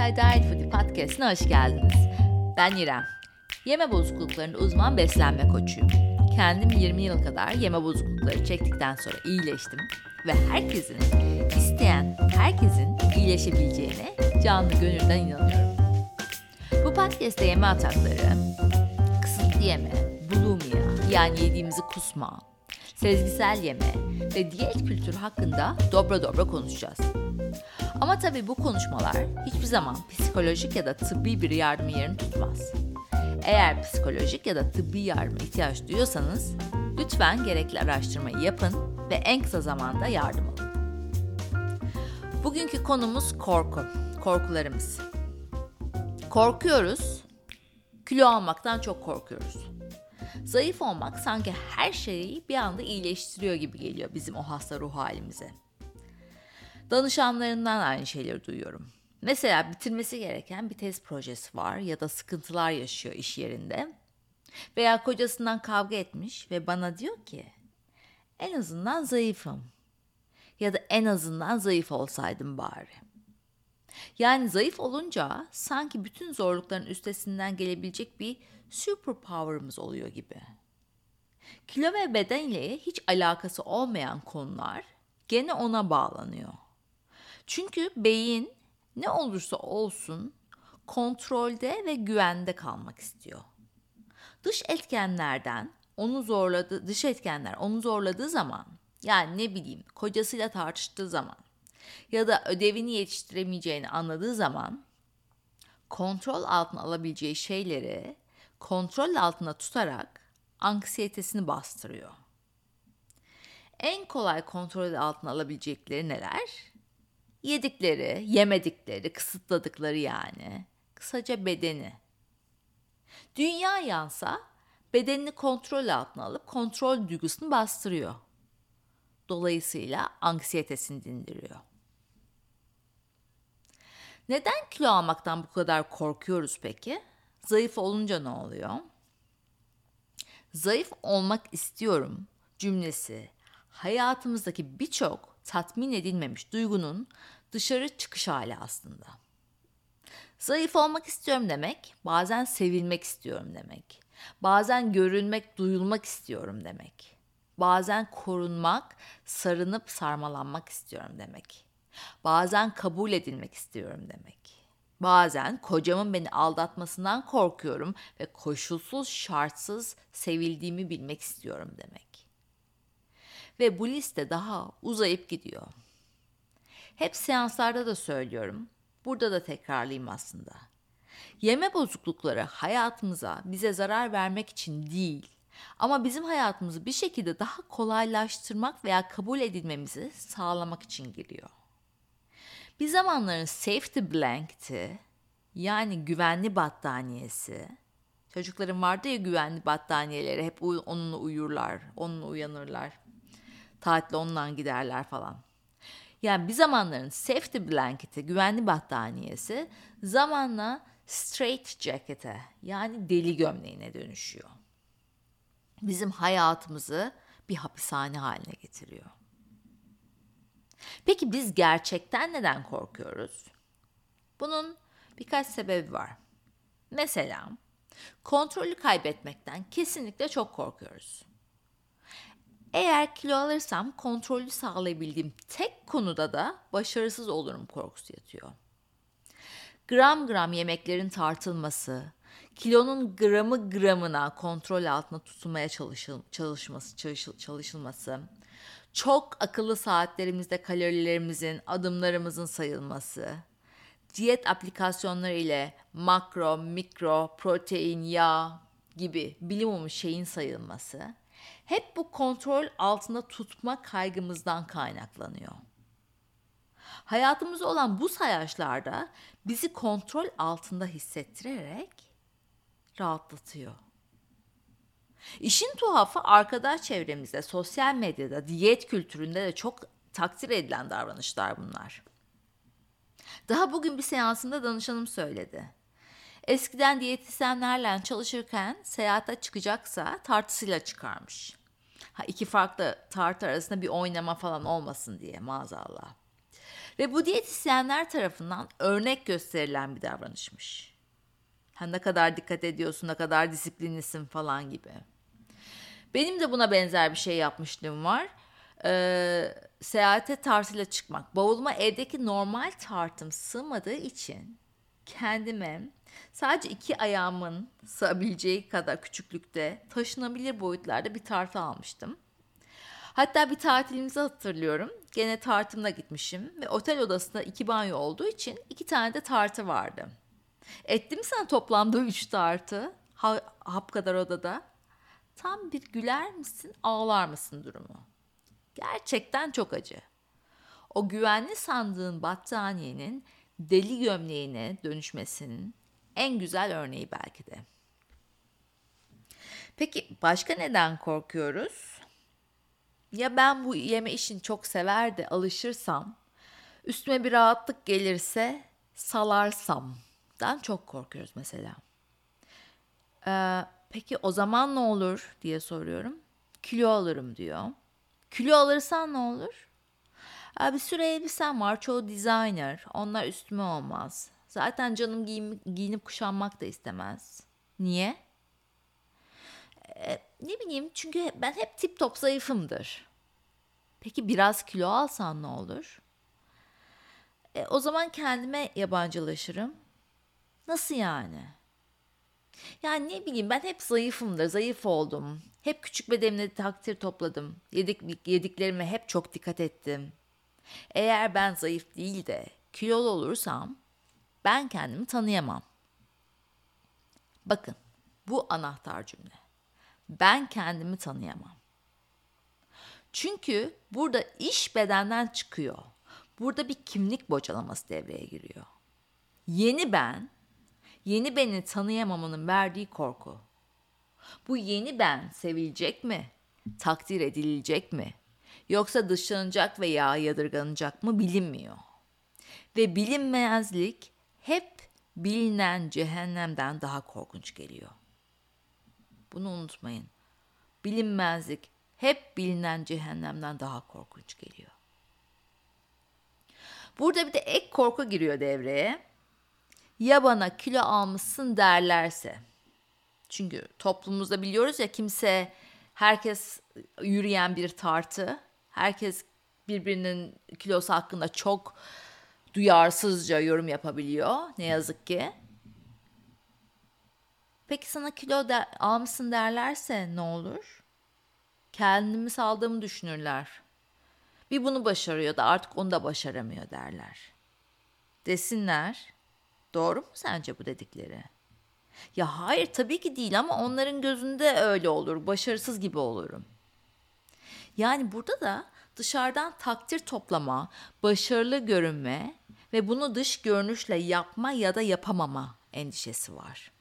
Lifestyle Diet Foodie Podcast'ına hoş geldiniz. Ben İrem. Yeme bozukluklarında uzman beslenme koçuyum. Kendim 20 yıl kadar yeme bozuklukları çektikten sonra iyileştim ve herkesin, isteyen herkesin iyileşebileceğine canlı gönülden inanıyorum. Bu podcast'te yeme atakları, kısıtlı yeme, bulimia yani yediğimizi kusma, sezgisel yeme ve diyet kültürü hakkında dobra dobra konuşacağız. Ama tabii bu konuşmalar hiçbir zaman psikolojik ya da tıbbi bir yardım yerini tutmaz. Eğer psikolojik ya da tıbbi yardıma ihtiyaç duyuyorsanız lütfen gerekli araştırmayı yapın ve en kısa zamanda yardım alın. Bugünkü konumuz korku, korkularımız. Korkuyoruz, kilo almaktan çok korkuyoruz. Zayıf olmak sanki her şeyi bir anda iyileştiriyor gibi geliyor bizim o hasta ruh halimize. Danışanlarından aynı şeyleri duyuyorum. Mesela bitirmesi gereken bir test projesi var ya da sıkıntılar yaşıyor iş yerinde. Veya kocasından kavga etmiş ve bana diyor ki en azından zayıfım. Ya da en azından zayıf olsaydım bari. Yani zayıf olunca sanki bütün zorlukların üstesinden gelebilecek bir superpower'ımız oluyor gibi. Kilo ve beden ile hiç alakası olmayan konular gene ona bağlanıyor. Çünkü beyin ne olursa olsun kontrolde ve güvende kalmak istiyor. Dış etkenlerden onu zorladı, dış etkenler onu zorladığı zaman yani ne bileyim kocasıyla tartıştığı zaman ya da ödevini yetiştiremeyeceğini anladığı zaman kontrol altına alabileceği şeyleri kontrol altında tutarak anksiyetesini bastırıyor. En kolay kontrol altına alabilecekleri neler? Yedikleri, yemedikleri, kısıtladıkları yani. Kısaca bedeni. Dünya yansa bedenini kontrol altına alıp kontrol duygusunu bastırıyor. Dolayısıyla anksiyetesini dindiriyor. Neden kilo almaktan bu kadar korkuyoruz peki? Zayıf olunca ne oluyor? Zayıf olmak istiyorum cümlesi hayatımızdaki birçok tatmin edilmemiş duygunun dışarı çıkış hali aslında. Zayıf olmak istiyorum demek, bazen sevilmek istiyorum demek. Bazen görülmek, duyulmak istiyorum demek. Bazen korunmak, sarınıp sarmalanmak istiyorum demek. Bazen kabul edilmek istiyorum demek. Bazen kocamın beni aldatmasından korkuyorum ve koşulsuz, şartsız sevildiğimi bilmek istiyorum demek. Ve bu liste daha uzayıp gidiyor. Hep seanslarda da söylüyorum. Burada da tekrarlayayım aslında. Yeme bozuklukları hayatımıza bize zarar vermek için değil ama bizim hayatımızı bir şekilde daha kolaylaştırmak veya kabul edilmemizi sağlamak için giriyor. Bir zamanların safety blanketi yani güvenli battaniyesi çocukların vardı ya güvenli battaniyeleri hep onunla uyurlar, onunla uyanırlar. Tatile ondan giderler falan. Yani bir zamanların safety blanketi, güvenli battaniyesi zamanla straight jacket'e yani deli gömleğine dönüşüyor. Bizim hayatımızı bir hapishane haline getiriyor. Peki biz gerçekten neden korkuyoruz? Bunun birkaç sebebi var. Mesela kontrolü kaybetmekten kesinlikle çok korkuyoruz. Eğer kilo alırsam kontrolü sağlayabildiğim tek konuda da başarısız olurum korkusu yatıyor. Gram gram yemeklerin tartılması, kilonun gramı gramına kontrol altında tutulmaya çalışıl çalışması, çalışıl çalışılması, çok akıllı saatlerimizde kalorilerimizin, adımlarımızın sayılması, diyet aplikasyonları ile makro, mikro, protein, yağ gibi bilinmemiş şeyin sayılması hep bu kontrol altında tutma kaygımızdan kaynaklanıyor. Hayatımızda olan bu sayaçlarda bizi kontrol altında hissettirerek rahatlatıyor. İşin tuhafı arkadaş çevremizde, sosyal medyada, diyet kültüründe de çok takdir edilen davranışlar bunlar. Daha bugün bir seansında danışanım söyledi. Eskiden diyetisyenlerle çalışırken seyahate çıkacaksa tartısıyla çıkarmış. Ha, iki farklı tartı arasında bir oynama falan olmasın diye maazallah. Ve bu diyetisyenler tarafından örnek gösterilen bir davranışmış. Ha, ne kadar dikkat ediyorsun, ne kadar disiplinlisin falan gibi. Benim de buna benzer bir şey yapmışlığım var. Ee, seyahate tartıyla çıkmak. Bavuluma evdeki normal tartım sığmadığı için kendime sadece iki ayağımın sığabileceği kadar küçüklükte taşınabilir boyutlarda bir tartı almıştım. Hatta bir tatilimizi hatırlıyorum. Gene tartımla gitmişim ve otel odasında iki banyo olduğu için iki tane de tartı vardı. Etti mi sana toplamda üç tartı? Ha, hap kadar odada. Tam bir güler misin, ağlar mısın durumu. Gerçekten çok acı. O güvenli sandığın battaniyenin deli gömleğine dönüşmesinin en güzel örneği belki de. Peki başka neden korkuyoruz? Ya ben bu yeme işini çok sever de alışırsam, üstüme bir rahatlık gelirse salarsam dan çok korkuyoruz mesela. Ee, peki o zaman ne olur diye soruyorum. Kilo alırım diyor. Kilo alırsan ne olur? Bir sürü elbisem var. Çoğu designer. Onlar üstüme olmaz. Zaten canım giyim, giyinip kuşanmak da istemez. Niye? Ee, ne bileyim çünkü ben hep tip top zayıfımdır. Peki biraz kilo alsan ne olur? E, o zaman kendime yabancılaşırım. Nasıl yani? Yani ne bileyim ben hep zayıfımdır, zayıf oldum. Hep küçük bedenimde takdir topladım. Yedik, yediklerime hep çok dikkat ettim. Eğer ben zayıf değil de kilolu olursam ben kendimi tanıyamam. Bakın bu anahtar cümle. Ben kendimi tanıyamam. Çünkü burada iş bedenden çıkıyor. Burada bir kimlik bocalaması devreye giriyor. Yeni ben, yeni beni tanıyamamanın verdiği korku. Bu yeni ben sevilecek mi? Takdir edilecek mi? Yoksa dışlanacak veya yadırganacak mı bilinmiyor. Ve bilinmezlik hep bilinen cehennemden daha korkunç geliyor. Bunu unutmayın. Bilinmezlik hep bilinen cehennemden daha korkunç geliyor. Burada bir de ek korku giriyor devreye. Ya bana kilo almışsın derlerse. Çünkü toplumumuzda biliyoruz ya kimse herkes yürüyen bir tartı. Herkes birbirinin kilosu hakkında çok duyarsızca yorum yapabiliyor ne yazık ki. Peki sana kilo de, almışsın derlerse ne olur? Kendimi saldığımı düşünürler. Bir bunu başarıyor da artık onu da başaramıyor derler. Desinler. Doğru mu sence bu dedikleri? Ya hayır tabii ki değil ama onların gözünde öyle olur. Başarısız gibi olurum. Yani burada da dışarıdan takdir toplama, başarılı görünme ve bunu dış görünüşle yapma ya da yapamama endişesi var.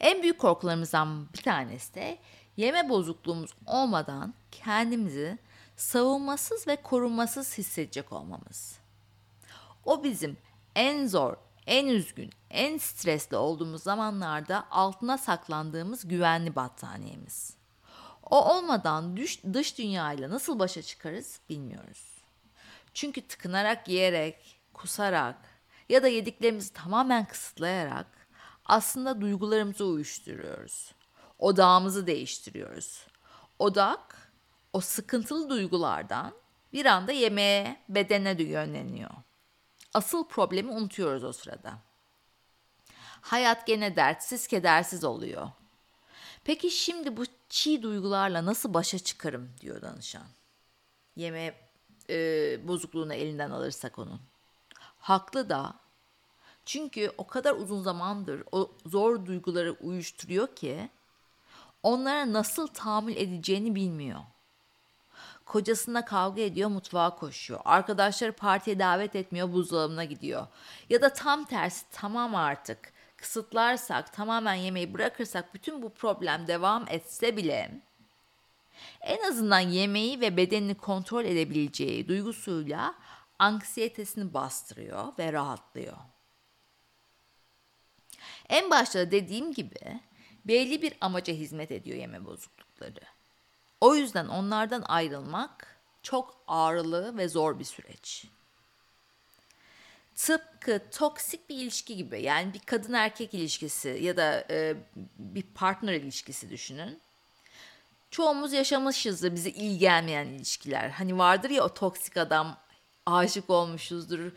En büyük korkularımızdan bir tanesi de yeme bozukluğumuz olmadan kendimizi savunmasız ve korunmasız hissedecek olmamız. O bizim en zor, en üzgün, en stresli olduğumuz zamanlarda altına saklandığımız güvenli battaniyemiz. O olmadan dış, dış dünyayla nasıl başa çıkarız bilmiyoruz. Çünkü tıkınarak yiyerek, kusarak ya da yediklerimizi tamamen kısıtlayarak aslında duygularımızı uyuşturuyoruz. Odağımızı değiştiriyoruz. Odak o sıkıntılı duygulardan bir anda yemeğe, bedene yönleniyor. Asıl problemi unutuyoruz o sırada. Hayat gene dertsiz kedersiz oluyor. Peki şimdi bu çiğ duygularla nasıl başa çıkarım diyor danışan. Yeme e, bozukluğunu elinden alırsak onun. Haklı da çünkü o kadar uzun zamandır o zor duyguları uyuşturuyor ki onlara nasıl tahammül edeceğini bilmiyor. Kocasına kavga ediyor, mutfağa koşuyor. Arkadaşları partiye davet etmiyor, buzdolabına gidiyor. Ya da tam tersi tamam artık kısıtlarsak, tamamen yemeği bırakırsak bütün bu problem devam etse bile en azından yemeği ve bedenini kontrol edebileceği duygusuyla anksiyetesini bastırıyor ve rahatlıyor. En başta dediğim gibi belli bir amaca hizmet ediyor yeme bozuklukları. O yüzden onlardan ayrılmak çok ağrılı ve zor bir süreç. Tıpkı toksik bir ilişki gibi yani bir kadın erkek ilişkisi ya da e, bir partner ilişkisi düşünün. Çoğumuz yaşamışızdır bize iyi gelmeyen ilişkiler. Hani vardır ya o toksik adam aşık olmuşuzdur.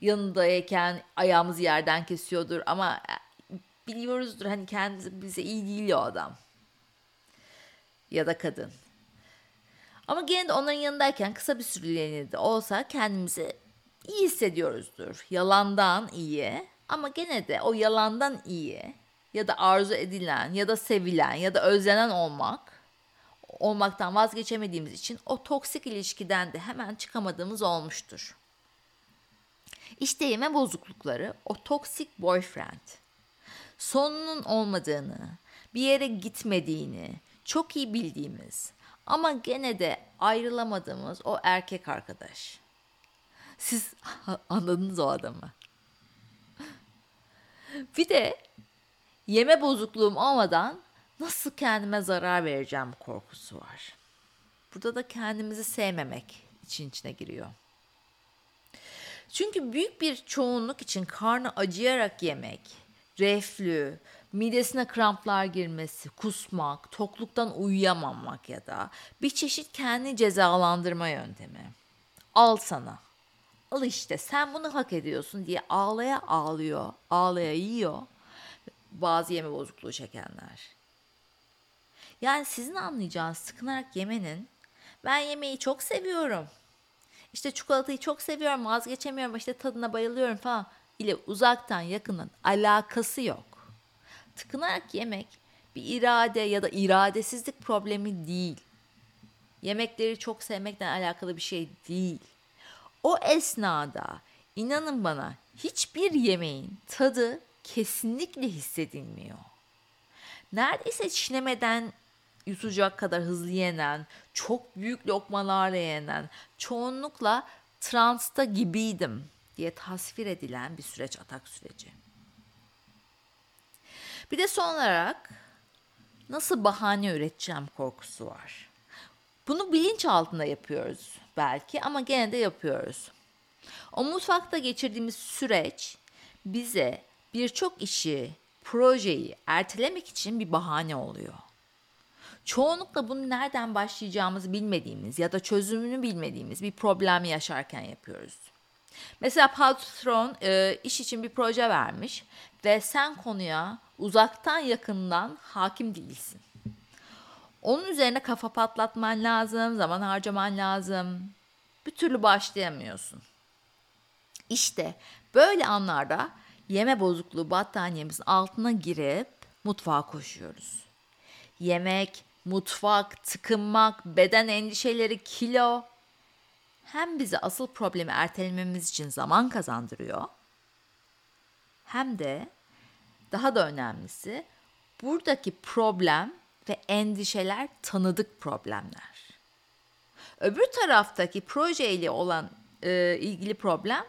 Yanındayken ayağımızı yerden kesiyordur ama e, biliyoruzdur hani kendisi bize iyi değil o adam. Ya da kadın. Ama gene de onların yanındayken kısa bir süreliğine de olsa kendimizi iyi hissediyoruzdur. Yalandan iyi ama gene de o yalandan iyi ya da arzu edilen ya da sevilen ya da özlenen olmak olmaktan vazgeçemediğimiz için o toksik ilişkiden de hemen çıkamadığımız olmuştur. İşte yeme bozuklukları o toksik boyfriend. Sonunun olmadığını, bir yere gitmediğini çok iyi bildiğimiz ama gene de ayrılamadığımız o erkek arkadaş. Siz anladınız o adamı. Bir de yeme bozukluğum olmadan nasıl kendime zarar vereceğim korkusu var. Burada da kendimizi sevmemek için içine giriyor. Çünkü büyük bir çoğunluk için karnı acıyarak yemek, reflü, midesine kramplar girmesi, kusmak, tokluktan uyuyamamak ya da bir çeşit kendi cezalandırma yöntemi. Al sana. Al işte sen bunu hak ediyorsun diye ağlaya ağlıyor, ağlaya yiyor bazı yeme bozukluğu çekenler. Yani sizin anlayacağınız sıkınarak yemenin ben yemeği çok seviyorum. İşte çikolatayı çok seviyorum, vazgeçemiyorum, işte tadına bayılıyorum falan ile uzaktan yakından alakası yok. Tıkınarak yemek bir irade ya da iradesizlik problemi değil. Yemekleri çok sevmekten alakalı bir şey değil. O esnada inanın bana hiçbir yemeğin tadı kesinlikle hissedilmiyor. Neredeyse çiğnemeden yutacak kadar hızlı yenen, çok büyük lokmalarla yenen, çoğunlukla transta gibiydim diye tasvir edilen bir süreç atak süreci. Bir de son olarak nasıl bahane üreteceğim korkusu var. Bunu bilinç altında yapıyoruz belki ama gene de yapıyoruz. O mutfakta geçirdiğimiz süreç bize birçok işi, projeyi ertelemek için bir bahane oluyor. Çoğunlukla bunu nereden başlayacağımızı bilmediğimiz ya da çözümünü bilmediğimiz bir problemi yaşarken yapıyoruz. Mesela patron e, iş için bir proje vermiş ve sen konuya uzaktan yakından hakim değilsin. Onun üzerine kafa patlatman lazım, zaman harcaman lazım. Bir türlü başlayamıyorsun. İşte böyle anlarda yeme bozukluğu battaniyemizin altına girip mutfağa koşuyoruz. Yemek, mutfak, tıkınmak, beden endişeleri, kilo hem bize asıl problemi ertelememiz için zaman kazandırıyor hem de daha da önemlisi buradaki problem ve endişeler tanıdık problemler. Öbür taraftaki projeyle olan e, ilgili problem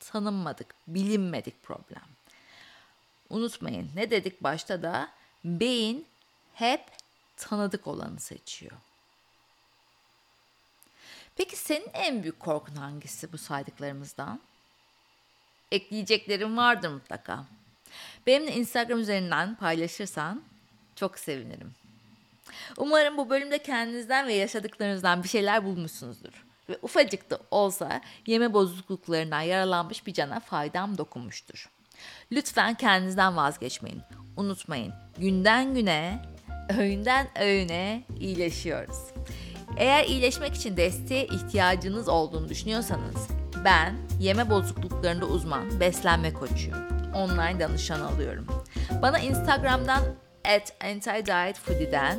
tanınmadık, bilinmedik problem. Unutmayın ne dedik başta da beyin hep tanıdık olanı seçiyor. Peki senin en büyük korkun hangisi bu saydıklarımızdan? Ekleyeceklerim vardır mutlaka. Benimle Instagram üzerinden paylaşırsan çok sevinirim. Umarım bu bölümde kendinizden ve yaşadıklarınızdan bir şeyler bulmuşsunuzdur. Ve ufacık da olsa yeme bozukluklarından yaralanmış bir cana faydam dokunmuştur. Lütfen kendinizden vazgeçmeyin. Unutmayın günden güne, öğünden öğüne iyileşiyoruz. Eğer iyileşmek için desteğe ihtiyacınız olduğunu düşünüyorsanız ben yeme bozukluklarında uzman beslenme koçuyum. Online danışan alıyorum. Bana Instagram'dan at antidietfoodie'den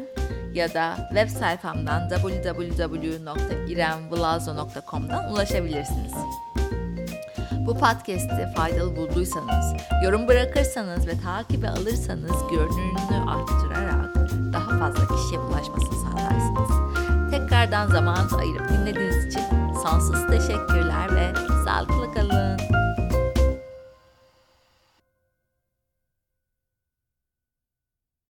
ya da web sayfamdan www.iremvlazo.com'dan ulaşabilirsiniz. Bu podcast'i faydalı bulduysanız, yorum bırakırsanız ve takibe alırsanız görünürlüğünü arttırarak daha fazla kişiye ulaşmasını sağlarsınız. Tekrardan zaman ayırıp dinlediğiniz için sonsuz teşekkürler ve sağlıklı kalın.